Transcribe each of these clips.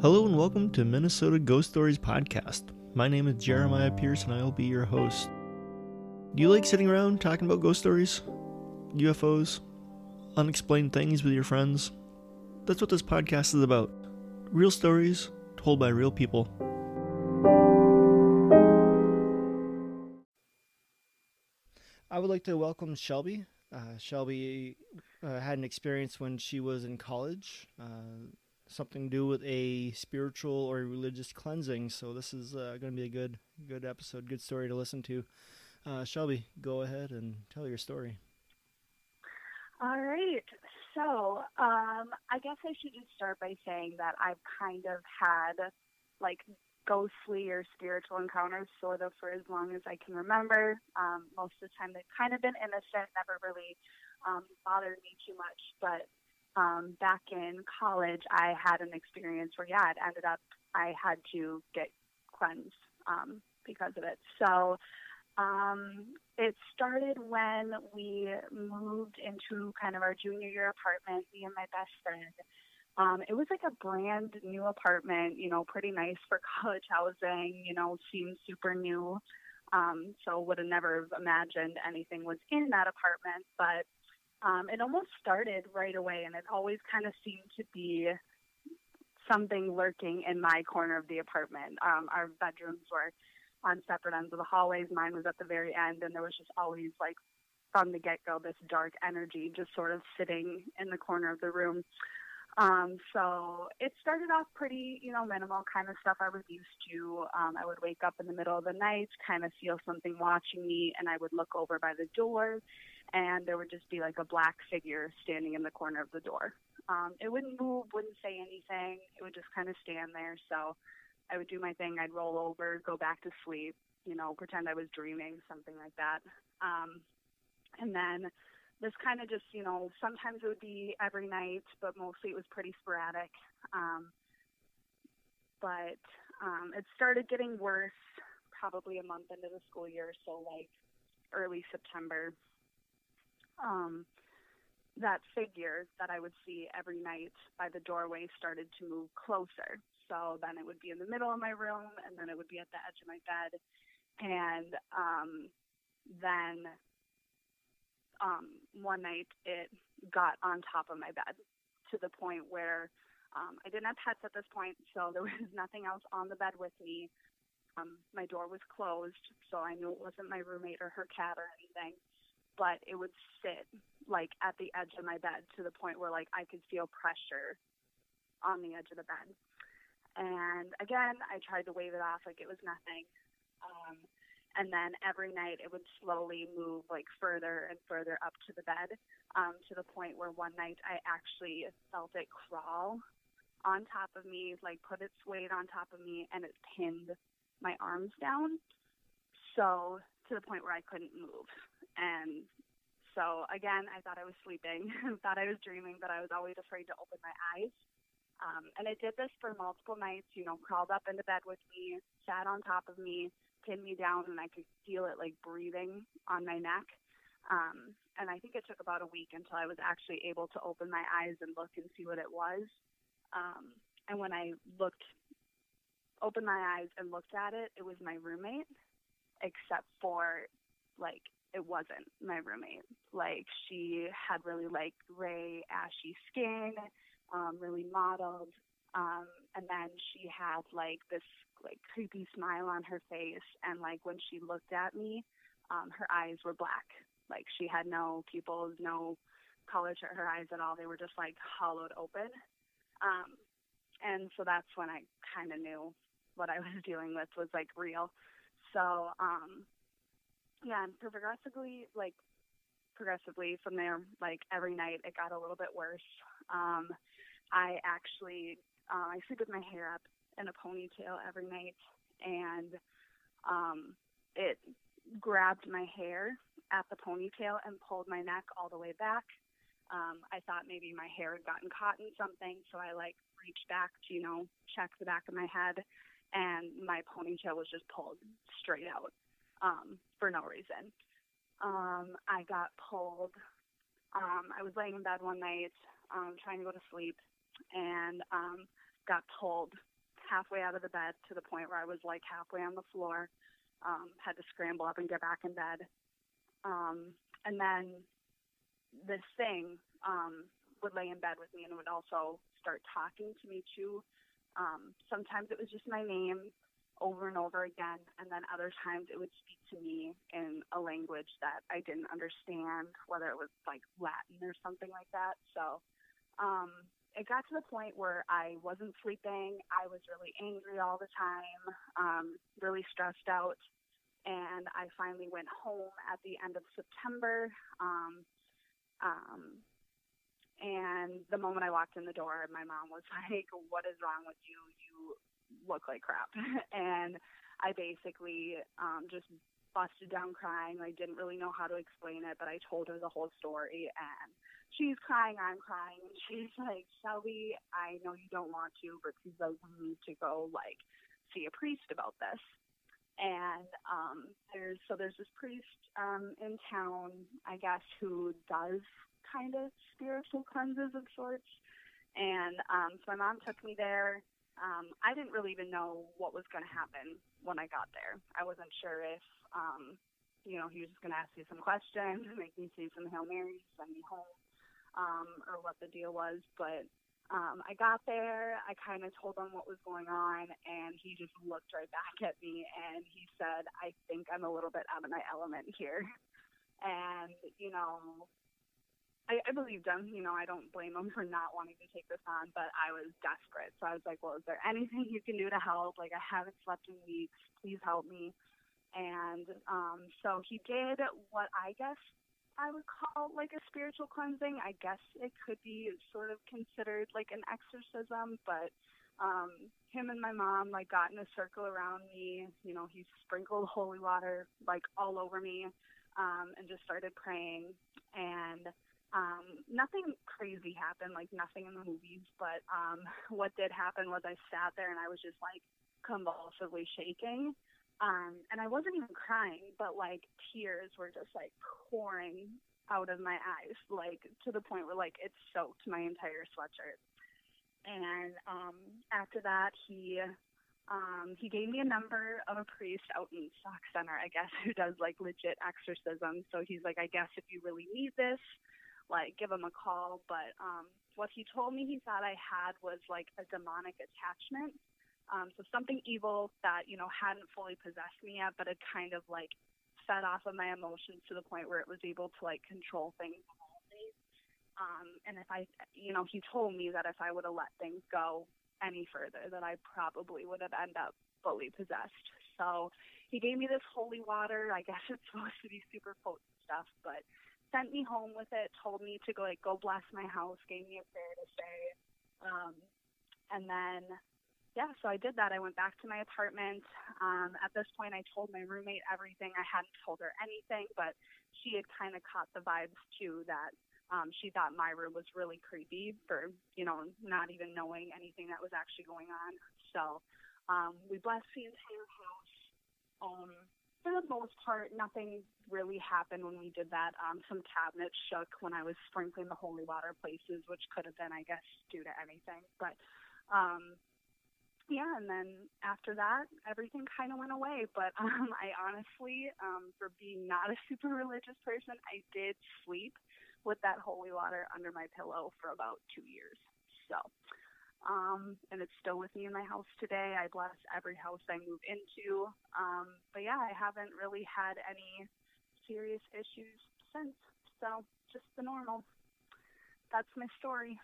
Hello and welcome to Minnesota Ghost Stories Podcast. My name is Jeremiah Pierce and I will be your host. Do you like sitting around talking about ghost stories, UFOs, unexplained things with your friends? That's what this podcast is about. Real stories told by real people. I would like to welcome Shelby. Uh, Shelby uh, had an experience when she was in college, uh, something to do with a spiritual or religious cleansing. So this is uh, going to be a good, good episode, good story to listen to. Uh, Shelby, go ahead and tell your story. All right. So, um, I guess I should just start by saying that I've kind of had like ghostly or spiritual encounters sort of for as long as I can remember. Um, most of the time they've kind of been innocent, never really um, bothered me too much. But um, back in college, I had an experience where, yeah, it ended up I had to get cleansed um, because of it. So um, it started when we moved into kind of our junior year apartment, me and my best friend. Um, it was like a brand new apartment, you know, pretty nice for college housing, you know, seemed super new. Um, so would have never imagined anything was in that apartment, but um, it almost started right away, and it always kind of seemed to be something lurking in my corner of the apartment. Um, our bedrooms were on separate ends of the hallways. Mine was at the very end, and there was just always like from the get go this dark energy just sort of sitting in the corner of the room. Um, so it started off pretty, you know, minimal kind of stuff I was used to. Um, I would wake up in the middle of the night, kind of feel something watching me, and I would look over by the door, and there would just be like a black figure standing in the corner of the door. Um, it wouldn't move, wouldn't say anything. It would just kind of stand there. So I would do my thing. I'd roll over, go back to sleep, you know, pretend I was dreaming, something like that. Um, and then this kind of just, you know, sometimes it would be every night, but mostly it was pretty sporadic. Um, but um, it started getting worse probably a month into the school year, so like early September. Um, that figure that I would see every night by the doorway started to move closer. So then it would be in the middle of my room, and then it would be at the edge of my bed, and um, then um, one night it got on top of my bed to the point where um, I didn't have pets at this point, so there was nothing else on the bed with me. Um, my door was closed, so I knew it wasn't my roommate or her cat or anything. But it would sit like at the edge of my bed to the point where like I could feel pressure on the edge of the bed. And again, I tried to wave it off like it was nothing. Um, and then every night it would slowly move like further and further up to the bed um, to the point where one night I actually felt it crawl on top of me, like put its weight on top of me, and it pinned my arms down. So to the point where I couldn't move. And so again, I thought I was sleeping, thought I was dreaming, but I was always afraid to open my eyes. Um, and it did this for multiple nights, you know, crawled up into bed with me, sat on top of me, pinned me down, and I could feel it like breathing on my neck. Um, and I think it took about a week until I was actually able to open my eyes and look and see what it was. Um, and when I looked, opened my eyes and looked at it, it was my roommate, except for like it wasn't my roommate. Like she had really like gray, ashy skin um, really modeled. Um, and then she had like this like creepy smile on her face, and like when she looked at me, um, her eyes were black. Like she had no pupils, no color to her eyes at all. They were just like hollowed open. Um, and so that's when I kind of knew what I was dealing with was like real. So, um, yeah, and progressively, like progressively from there, like every night it got a little bit worse. Um, I actually uh, I sleep with my hair up in a ponytail every night, and um, it grabbed my hair at the ponytail and pulled my neck all the way back. Um, I thought maybe my hair had gotten caught in something, so I like reached back to you know check the back of my head, and my ponytail was just pulled straight out um, for no reason. Um, I got pulled Um, I was laying in bed one night, um, trying to go to sleep, and um, got pulled halfway out of the bed to the point where I was like halfway on the floor. Um, had to scramble up and get back in bed. Um, and then this thing um, would lay in bed with me and would also start talking to me too. Um, sometimes it was just my name over and over again, and then other times it would speak to me in a language that I didn't understand, whether it was like Latin or something like that. So um, it got to the point where I wasn't sleeping. I was really angry all the time, um, really stressed out. And I finally went home at the end of September. Um, um, and the moment I walked in the door, my mom was like, What is wrong with you? You look like crap. and I basically um, just busted down crying. I didn't really know how to explain it, but I told her the whole story. And she's crying, I'm crying. And she's like, Shelby, I know you don't want to, but she's like, We need to go, like, see a priest about this and um there's so there's this priest um in town i guess who does kind of spiritual cleanses of sorts. And um, so my mom took me there. Um, I didn't really even know what was going to happen when I got there. I wasn't sure if, um, you know, he was just going to ask me some questions, make me say some Hail Marys, send me home, um, or what the deal was. But um, I got there, I kind of told him what was going on, and he just looked right back at me and he said, I think I'm a little bit out of my element here. And, you know, I, I believed him. You know, I don't blame him for not wanting to take this on, but I was desperate. So I was like, well, is there anything you can do to help? Like, I haven't slept in weeks. Please help me. And um, so he did what I guess I would call like a spiritual cleansing. I guess it could be sort of considered like an exorcism, but um, him and my mom like got in a circle around me. You know, he sprinkled holy water like all over me um, and just started praying. And um, nothing crazy happened, like nothing in the movies, but um, what did happen was I sat there and I was just like convulsively shaking. Um, and I wasn't even crying, but like tears were just like pouring out of my eyes, like to the point where like it soaked my entire sweatshirt. And um, after that, he um, he gave me a number of a priest out in Sauk Centre, I guess, who does like legit exorcism. So he's like, I guess if you really need this, like give him a call. But um, what he told me he thought I had was like a demonic attachment. Um, so something evil that you know hadn't fully possessed me yet, but had kind of like fed off of my emotions to the point where it was able to like control things um, and if I, you know, he told me that if I would have let things go any further, that I probably would have ended up fully possessed. So he gave me this holy water. I guess it's supposed to be super potent stuff, but sent me home with it, told me to go like go bless my house, gave me a prayer to say. Um, and then yeah, so I did that. I went back to my apartment. Um, at this point, I told my roommate everything. I hadn't told her anything, but she had kind of caught the vibes too that um, she thought my room was really creepy for, you know, not even knowing anything that was actually going on. So um, we blessed the entire house. Um, for the most part, nothing really happened when we did that. Um, some cabinets shook when I was sprinkling the holy water places, which could have been, I guess, due to anything. But um, yeah, and then after that, everything kind of went away. But um, I honestly, um, for being not a super religious person, I did sleep with that holy water under my pillow for about two years. So um, and it's still with me in my house today. I bless every house I move into. Um, but yeah, I haven't really had any serious issues since. So just the normal. That's my story.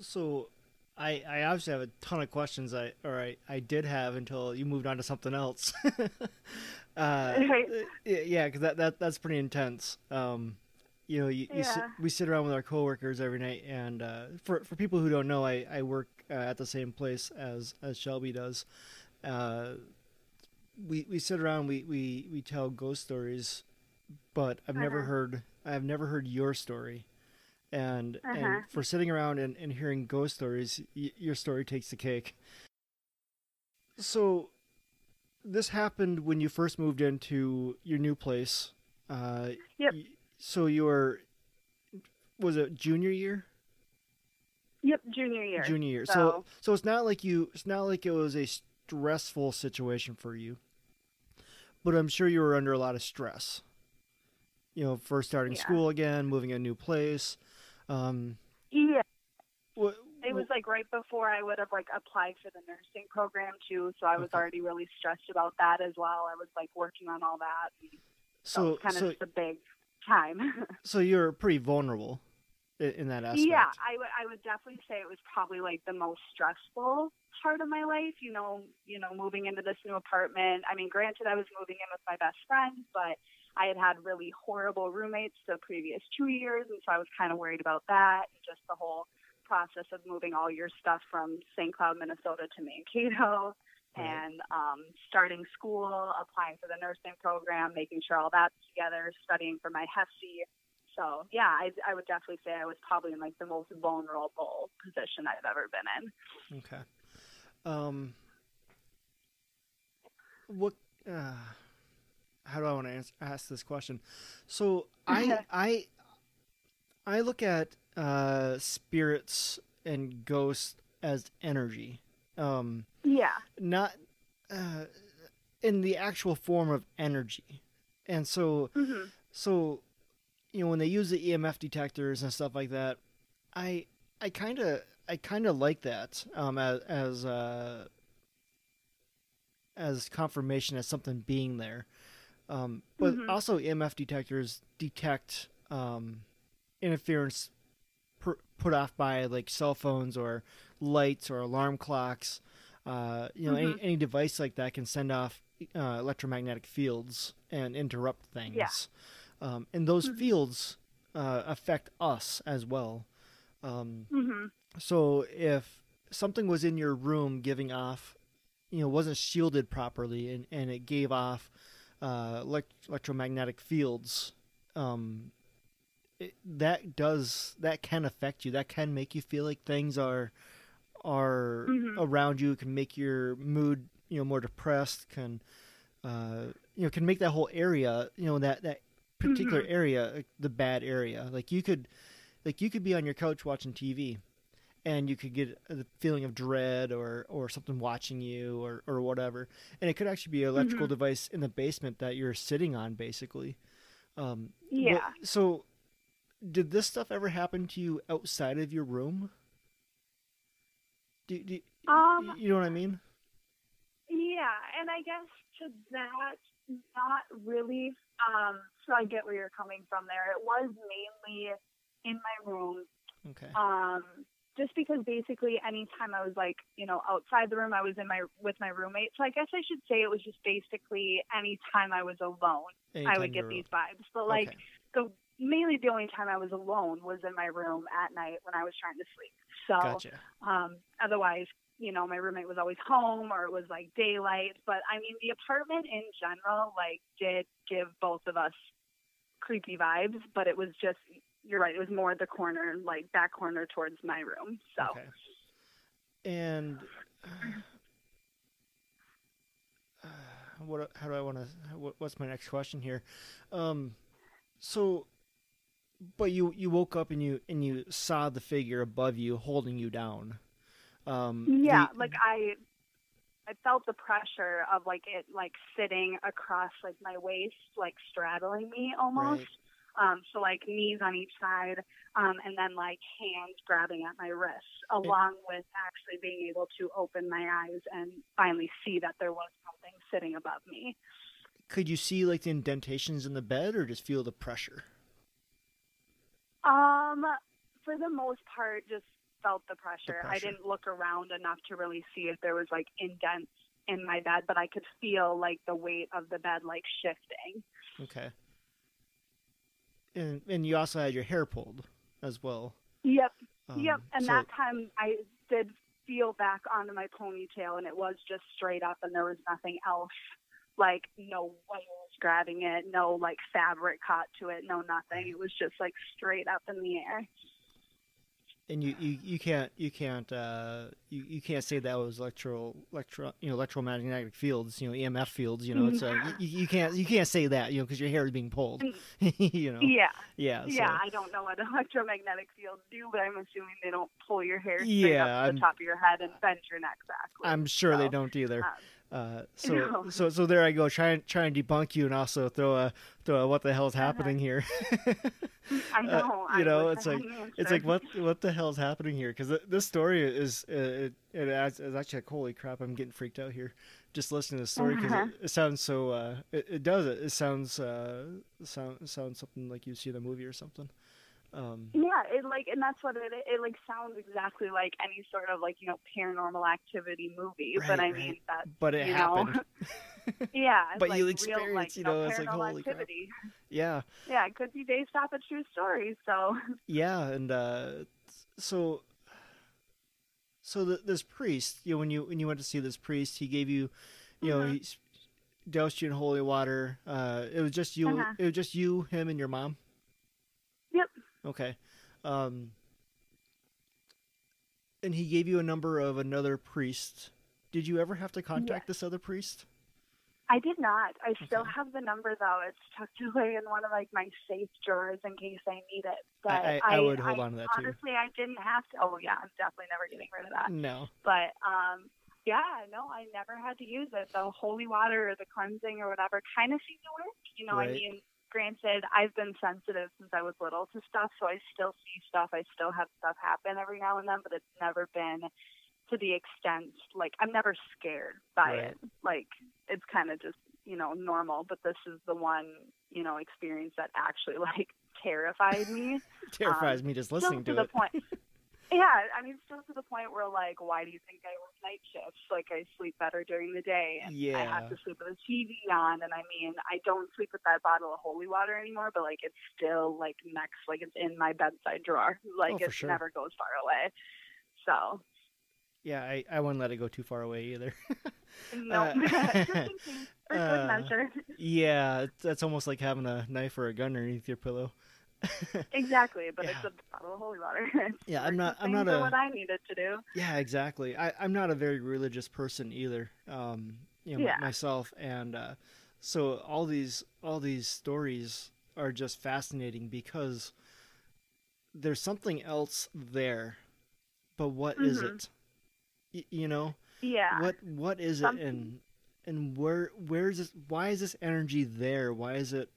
So I, I obviously have a ton of questions I or I, I did have until you moved on to something else. uh, right. Yeah, because that, that that's pretty intense. Um, you know, you, yeah. you sit, we sit around with our coworkers every night, and uh, for for people who don't know, I I work uh, at the same place as as Shelby does. Uh, we we sit around, we we we tell ghost stories, but I've uh-huh. never heard I've never heard your story. And uh-huh. and for sitting around and, and hearing ghost stories, y- your story takes the cake. So, this happened when you first moved into your new place Uh, Yep. y- So you were, was it junior year? Yep, junior year. Junior year. So So- so it's not like you. It's not like it was a stressful situation for you. But I'm sure you were under a lot of stress. You know, first starting Yeah. school again, moving a new place. Um, Yeah, what, it was like right before I would have like applied for the nursing program too, so I was Okay. already really stressed about that as well. I was like working on all that. And so so kind so of the big time. so you're pretty vulnerable in, in that aspect. Yeah, I would I would definitely say it was probably like the most stressful part of my life. You know, you know, moving into this new apartment. I mean, granted, I was moving in with my best friend, but I had had really horrible roommates the previous two years, and so I was kind of worried about that. And just the whole process of moving all your stuff from St. Cloud, Minnesota to Mankato. Right. And um, starting school, applying for the nursing program, making sure all that's together, studying for my HESI, so yeah, I, I would definitely say I was probably in like the most vulnerable position I've ever been in. Okay. Um. What? Uh, how do I want to ask this question? So I I I look at uh, spirits and ghosts as energy, um, Yeah. not uh, in the actual form of energy, and so hmm so you know when they use the EMF detectors and stuff like that, I I kind of I kind of like that um, as as uh, as confirmation as something being there. Um, but Mhm. also EMF detectors detect um, interference per, put off by like cell phones or lights or alarm clocks. Uh, you know, any, Mhm. any device like that can send off uh, electromagnetic fields and interrupt things. Yeah. Um, and those Mhm. fields uh, affect us as well. Um, hmm so if something was in your room giving off, you know, wasn't shielded properly and, and it gave off uh, elect- electromagnetic fields, um, it, that does that can affect you. That can make you feel like things are are Mhm. around you. Can make your mood you know more depressed. Can uh, you know can make that whole area you know that that particular Mhm. area the bad area. Like you could like you could be on your couch watching TV and you could get the feeling of dread or or something watching you or or whatever and it could actually be an electrical Mhm. device in the basement that you're sitting on basically um Yeah. so did this stuff ever happen to you outside of your room do, do, Um, you know what i mean Yeah, and I guess to that, not really. Um, so I get where you're coming from there. It was mainly in my room. okay Um, just because basically anytime I was like, you know, outside the room, I was in my with my roommate. So I guess I should say it was just basically anytime I was alone, I would get these vibes. But like okay. the mainly the only time I was alone was in my room at night when I was trying to sleep. So gotcha um, otherwise, you know, my roommate was always home or it was like daylight. But I mean, the apartment in general, like, did give both of us creepy vibes, but it was just, you're right, it was more the corner, like back corner towards my room. So, Okay. And uh, what? How do I want to? What, what's my next question here? Um, so, but you you woke up and you and you saw the figure above you holding you down. Um, yeah, the- like I. I felt the pressure of like it like sitting across like my waist, like straddling me almost. Right. Um, so like knees on each side, um, and then like hands grabbing at my wrists, along with actually being able to open my eyes and finally see that there was something sitting above me. could you see like the indentations in the bed, or just feel the pressure? Um, for the most part, just felt the pressure. I pressure. didn't look around enough to really see if there was like indents in my bed, but I could feel like the weight of the bed like shifting. Okay. And and you also had your hair pulled as well. Yep. Um, Yep, and so- that time I did feel back onto my ponytail, and it was just straight up, and there was nothing else, like no wires grabbing it, no like fabric caught to it, no nothing. It was just like straight up in the air. And you, you, you can't you can't uh, you, you can't say that was electro electro you know electromagnetic fields you know EMF fields you know it's uh, you, you can't you can't say that you know because your hair is being pulled you know Yeah. yeah so, Yeah, I don't know what electromagnetic fields do, but I'm assuming they don't pull your hair straight Yeah, up to I'm- the top of your head and bend your neck backwards. I'm sure they don't either. um, Uh, so no. so so there I go try and try and debunk you and also throw a throw a what the hell is happening here. I know. Uh, you know, it's like had an it's like what what the hell is happening here? Because this story is uh, it it adds, is actually like holy crap! I'm getting freaked out here just listening to the story because Uh-huh. it, it sounds so uh, it, it does it it sounds uh sound sounds something like you see in a movie or something. Um, Yeah, it like, and that's what it it like sounds exactly like any sort of like you know paranormal activity movie. Right, but I right. mean that but it you know, yeah, But like you real, experience, like, you know, it's like, holy crap. yeah. Yeah, it could be based off a true story. So Yeah, and uh, so so the, this priest, you know, when you when you went to see this priest, he gave you, you know, Mhm. he doused you in holy water. Uh, it was just you. Uh-huh. It was just you, him, and your mom. Okay. Um, and he gave you a number of another priest. Did you ever have to contact Yes. this other priest? I did not. I still have the number though. It's tucked away in one of like my safe drawers in case I need it. But I, I, I would hold on to that too. honestly, I didn't have to. Oh yeah, I'm definitely never getting rid of that. No. But um, yeah, no, I never had to use it. The holy water or the cleansing or whatever kind of seemed to work. You know, Right. I mean, granted, I've been sensitive since I was little to stuff, so I still see stuff. I still have stuff happen every now and then, but it's never been to the extent like I'm never scared by Right. it. Like it's kind of just you know normal. But this is the one you know experience that actually like terrified me Terrifies um, me just listening to to the it. point. Yeah, I mean, still to the point where like, why do you think I night shifts? Like, I sleep better during the day, and yeah. I have to sleep with a TV on. And I mean, I don't sleep with that bottle of holy water anymore, but like, it's still like next, like it's in my bedside drawer. Like, Oh, it sure. never goes far away. So, Yeah, I, I wouldn't let it go too far away either. no, Uh, just in case, for uh, good measure. Yeah, that's almost like having a knife or a gun underneath your pillow. Exactly, but it's a bottle of holy water. Yeah, I'm not- I'm not a- what I needed to do. Yeah, exactly. I, I'm not a very religious person either. Um, you know, Yeah. myself, and uh, so all these all these stories are just fascinating because there's something else there, but what is Mhm. it? Y- you know, Yeah. what what is it, Something- and and where where is this? Why is this energy there? Why is it?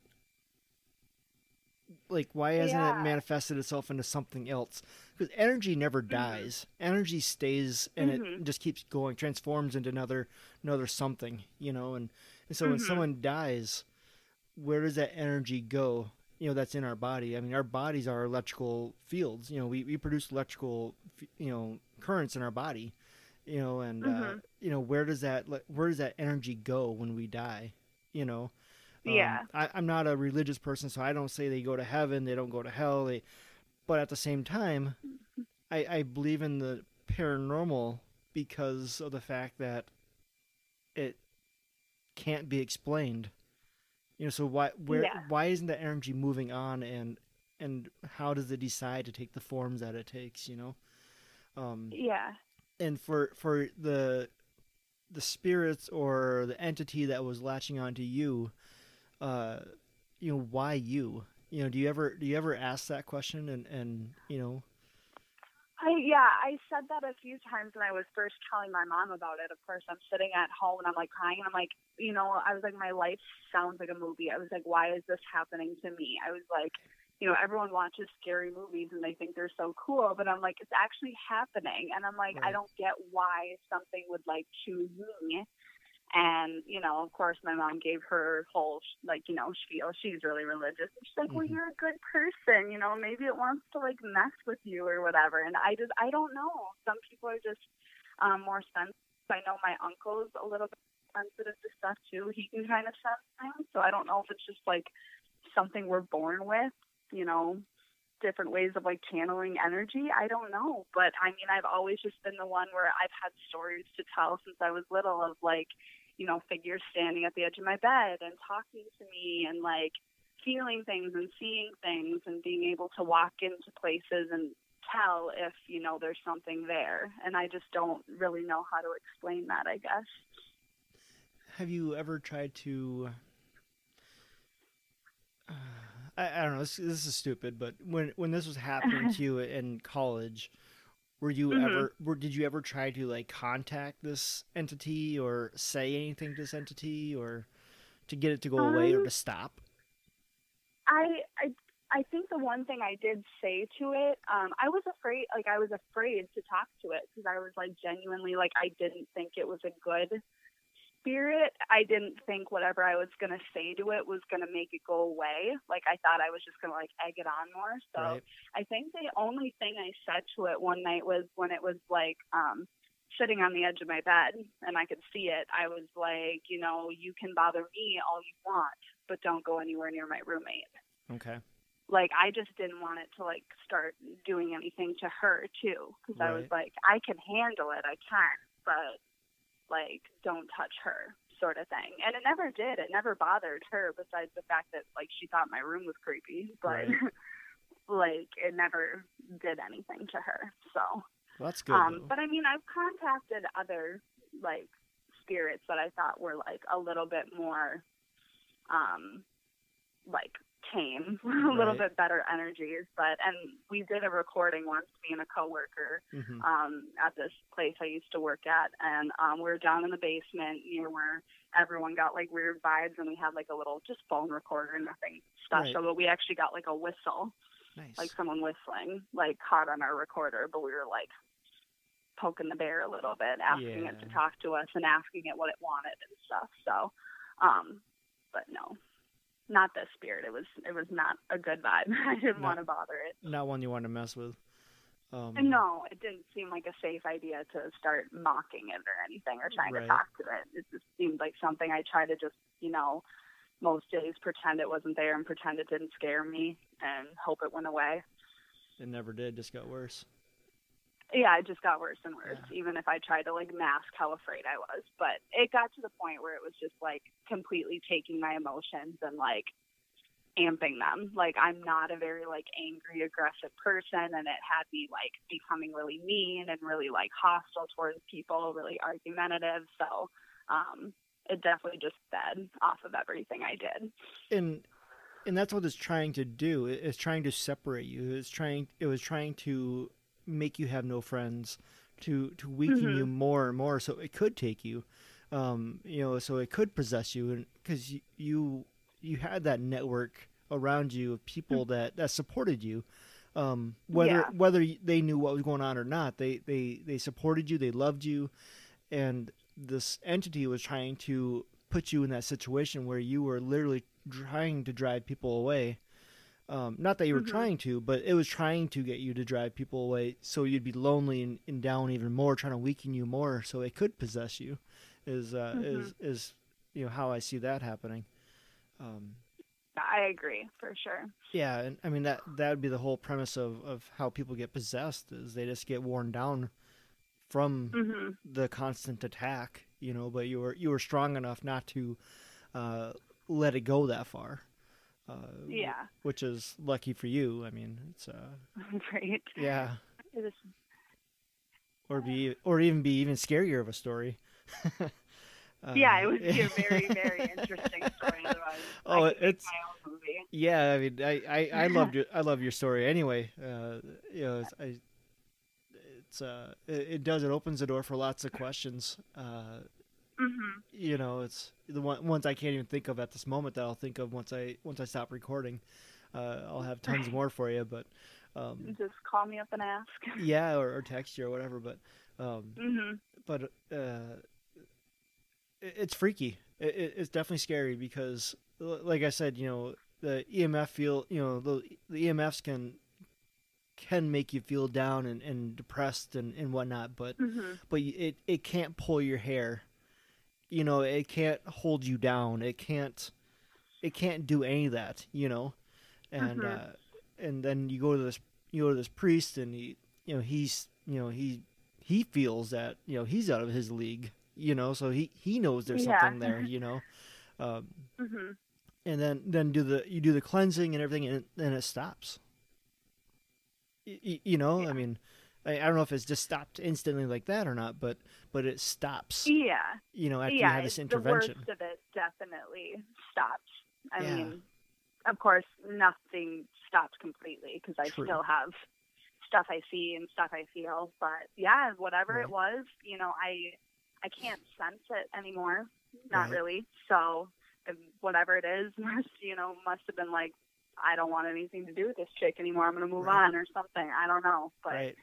Like, why hasn't Yeah. it manifested itself into something else? Because energy never Mm-hmm. dies. Energy stays, and it Mhm. just keeps going, transforms into another another something. You know, and, and so when Mhm. someone dies, where does that energy go? You know, that's in our body. I mean, our bodies are electrical fields. You know, we, we produce electrical, you know, currents in our body. You know, and uh, Mhm. you know, where does that le- where does that energy go when we die? You know, Um, Yeah. I, I'm not a religious person, so I don't say they go to heaven, they don't go to hell. They, but at the same time, I, I believe in the paranormal because of the fact that it can't be explained. You know, so why where Yeah. why isn't that energy moving on, and and how does it decide to take the forms that it takes? You know, um, Yeah. and for for the the spirits or the entity that was latching onto you uh you know why you you know do you ever do you ever ask that question and and you know I yeah, I said that a few times when I was first telling my mom about it. Of course, I'm sitting at home and I'm like crying and I'm like, you know, I was like, my life sounds like a movie. I was like, why is this happening to me? I was like, you know, everyone watches scary movies and they think they're so cool, but I'm like, it's actually happening. And I'm like, Right. I don't get why something would like choose me. And, you know, of course, my mom gave her whole, like, you know, spiel. She's really religious. She's like, well, Mhm. you're a good person. You know, maybe it wants to, like, mess with you or whatever. And I just, I don't know. Some people are just um, more sensitive. I know my uncle's a little bit sensitive to stuff, too. He can kind of sense things. So I don't know if it's just, like, something we're born with, you know, different ways of, like, channeling energy. I don't know. But, I mean, I've always just been the one where I've had stories to tell since I was little of, like, you know, figures standing at the edge of my bed and talking to me and like feeling things and seeing things and being able to walk into places and tell if you know there's something there, and I just don't really know how to explain that. I guess. Have you ever tried to? Uh, I, I don't know. This, this is stupid, but when when this was happening to you in college, were you Mhm. ever were did you ever try to like contact this entity or say anything to this entity or to get it to go away or Um, to stop? I I I think the one thing I did say to it, um, I was afraid, like I was afraid to talk to it because I was like genuinely like I didn't think it was a good spirit. I didn't think whatever I was gonna say to it was gonna make it go away. Like I thought I was just gonna like egg it on more. So Right. I think the only thing I said to it one night was when it was like um sitting on the edge of my bed and I could see it. I was like, you know, you can bother me all you want, but don't go anywhere near my roommate Okay. like I just didn't want it to like start doing anything to her too because I was like I can handle it I can but like don't touch her sort of thing and it never did it never bothered her besides the fact that like she thought my room was creepy but Right. like it never did anything to her so Well, that's good. um but I mean I've contacted other like spirits that I thought were like a little bit more um like tame, a little Right. bit better energies. But and we did a recording once, me and a coworker, Mhm. um, at this place I used to work at, and um, we were down in the basement near where everyone got like weird vibes, and we had like a little just phone recorder, nothing special, but we actually got like a whistle, Nice. like someone whistling, like caught on our recorder, but we were like poking the bear a little bit, asking it to talk to us and asking it what it wanted and stuff. So, um, but no, not this spirit. It was it was not a good vibe. I didn't want to bother it. Not one you want to mess with. Um, no, it didn't seem like a safe idea to start mocking it or anything or trying Right. to talk to it. It just seemed like something I try to just, you know, most days pretend it wasn't there and pretend it didn't scare me and hope it went away. It never did. Just got worse. Yeah, it just got worse and worse, Yeah. even if I tried to like mask how afraid I was. But it got to the point where it was just like completely taking my emotions and like amping them. Like I'm not a very like angry, aggressive person and it had me like becoming really mean and really like hostile towards people, really argumentative. So um it definitely just fed off of everything I did. and and that's what it's trying to do. It's trying to separate you. It's trying. It was trying to make you have no friends, to to weaken Mhm. you more and more. So it could take you, um, you know. So it could possess you, and because you, you you had that network around you of people that that supported you. Um, whether Yeah. whether they knew what was going on or not, they they they supported you. They loved you, and this entity was trying to put you in that situation where you were literally trying to drive people away. Um, not that you were Mhm. trying to, but it was trying to get you to drive people away so you'd be lonely and, and down even more, trying to weaken you more so it could possess you. Is uh, is is you know how I see that happening. Um, I agree for sure. yeah, and I mean that that would be the whole premise of, of how people get possessed is they just get worn down from Mhm. the constant attack, you know, but you were you were strong enough not to uh, let it go that far. Uh, Yeah. which is lucky for you. I mean, it's uh, Right. yeah, is or be or even be even scarier of a story. Uh, Yeah, it would be a very, very interesting story. Otherwise, Oh, I it's- my own movie. Yeah, I mean, I, I, I loved your I love your story anyway. Uh, you know, it's, I, it's uh, it, it does it opens the door for lots of questions. Uh, hmm you know, it's the one, ones I can't even think of at this moment that I'll think of once I once I stop recording. Uh, I'll have tons more for you, but um, Just call me up and ask. yeah, or, or text you or whatever. But um, hmm but uh, it, it's freaky. It, it, it's definitely scary because, like I said, you know, the EMF feel, you know, the the EMFs can can make you feel down and, and depressed and, and whatnot, but hmm but it it can't pull your hair. You know, it can't hold you down. It can't it can't do any of that. You know, and Mhm. uh, and then you go to this you go to this priest and he you know he's you know he he feels that you know he's out of his league. You know, so he he knows there's Yeah. something there. You know. Um, hmm and then then do the you do the cleansing and everything and then it stops y- you know, Yeah. I mean, I, I don't know if it's just stopped instantly like that or not, but but it stops. Yeah. You know, after you yeah, have this intervention. the worst of it definitely stopped. I Yeah. mean, of course, nothing stopped completely because I True. still have stuff I see and stuff I feel. But yeah, whatever Right. it was, you know, I I can't sense it anymore. Not Right. really. So whatever it is, must you know, must have been like, I don't want anything to do with this chick anymore. I'm gonna move Right. on or something. I don't know, but right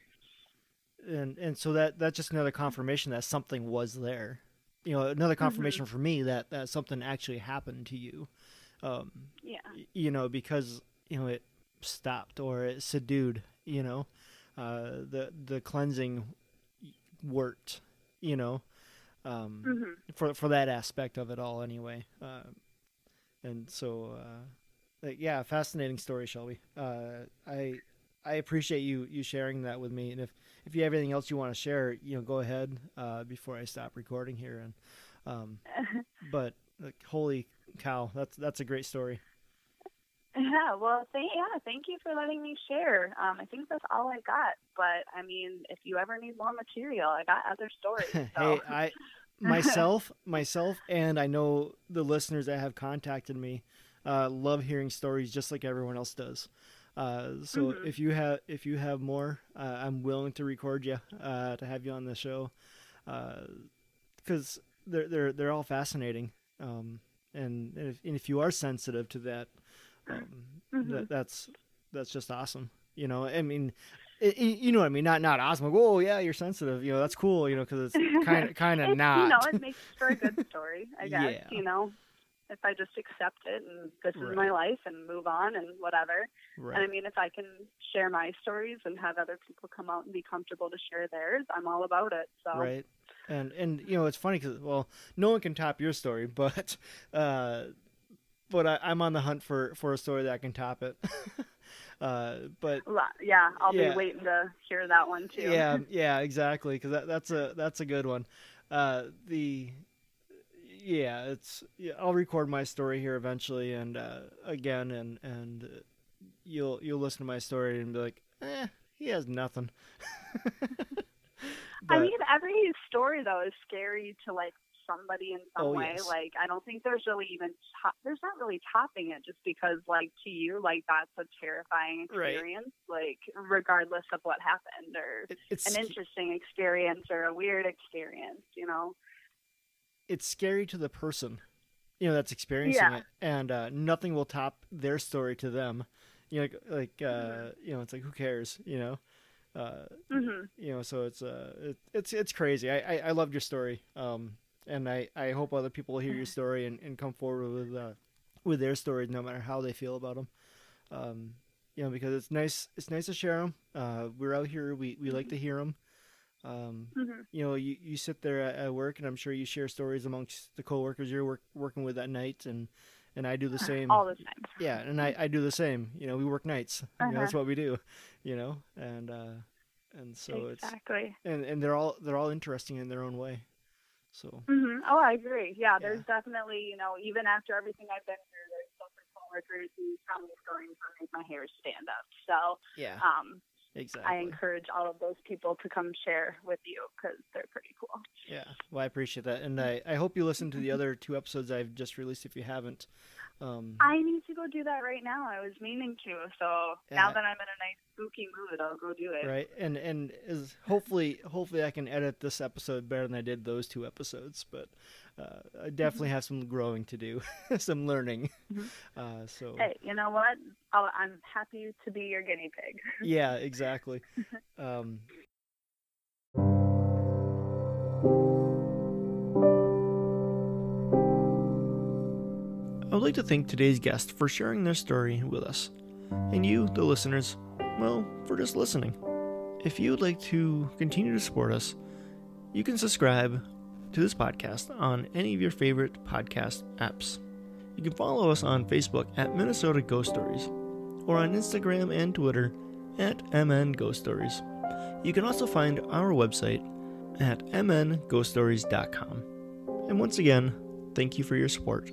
and and so that that's just another confirmation that something was there. You know another Mm-hmm. confirmation for me that that something actually happened to you. Um yeah, you know because you know it stopped or it subdued you know uh the the cleansing worked you know um hmm for for that aspect of it all anyway. Um and so uh yeah fascinating story shelby. Uh i i appreciate you you sharing that with me. And if if you have anything else you want to share you know go ahead uh before i stop recording here and um but like holy cow that's that's a great story Yeah, well, thank yeah, thank you for letting me share. Um, I think that's all I got. But I mean, if you ever need more material, I got other stories. So. hey i myself myself and i know the listeners that have contacted me uh, love hearing stories just like everyone else does uh, so Mhm. if you have if you have more uh, i'm willing to record you uh, to have you on the show because they're they're they're all fascinating um, and, and, if, and if you are sensitive to that um, Mhm. that, that's that's just awesome you know i mean i- i- you know what I mean? Not not awesome. Like, oh yeah, you're sensitive. You know that's cool. You know because it's kind of kind of not. You know, it makes for a good story, I guess. Yeah. You know, if I just accept it and this Right. is my life and move on and whatever. And I mean, if I can share my stories and have other people come out and be comfortable to share theirs, I'm all about it. So. Right. And and you know it's funny because well no one can top your story but uh but I, I'm on the hunt for for a story that can top it. uh but Yeah, I'll Yeah. be waiting to hear that one too. yeah yeah exactly because that, that's a that's a good one. Uh the yeah it's yeah, I'll record my story here eventually and uh again and and uh, you'll you'll listen to my story and be like eh he has nothing. I But- mean, every story though is scary to like somebody in some Oh, way. yes. Like, I don't think there's really even top, there's not really topping it just because like to you like that's a terrifying Right. experience. Like, regardless of what happened or it, an interesting experience or a weird experience, you know. It's scary to the person you know that's experiencing Yeah. it and uh, nothing will top their story to them. You know like, like uh, Mm-hmm. you know it's like who cares you know? Uh, hmm you know so it's uh it, it's it's crazy. I, I i loved your story um and i i hope other people hear your story and, and come forward with uh with their stories no matter how they feel about them um you know because it's nice it's nice to share them uh we're out here we we like to hear them um hmm you know, you, you sit there at, at work, and I'm sure you share stories amongst the coworkers you're work, working with at night, and and I do the same. All the time. yeah, and I, I do the same. You know, we work nights. You know, that's Uh-huh. what we do. You know, and uh, and so it's exactly. and and they're all they're all interesting in their own way. So hmm Oh, I agree. Yeah, Yeah. there's definitely, you know, even after everything I've been through, there's still some coworkers who tell me stories that make my hair stand up. So, yeah, um, exactly. I encourage all of those people to come share with you because they're pretty cool. Yeah, well, I appreciate that, and I I hope you listen to the other two episodes I've just released if you haven't. Um, I need to go do that right now. I was meaning to. So now that I'm in a nice spooky mood, I'll go do it. right and and is hopefully hopefully i can edit this episode better than i did those two episodes but uh, i definitely have some growing to do some learning Mhm. uh, so Hey, you know what? I'll, I'm happy to be your guinea pig. yeah exactly um, I would like to thank today's guest for sharing their story with us, and you, the listeners, well, for just listening. If you would like to continue to support us, you can subscribe to this podcast on any of your favorite podcast apps. You can follow us on Facebook at Minnesota Ghost Stories or on Instagram and Twitter at MN Ghost Stories. You can also find our website at mnghoststories.com. And once again, thank you for your support.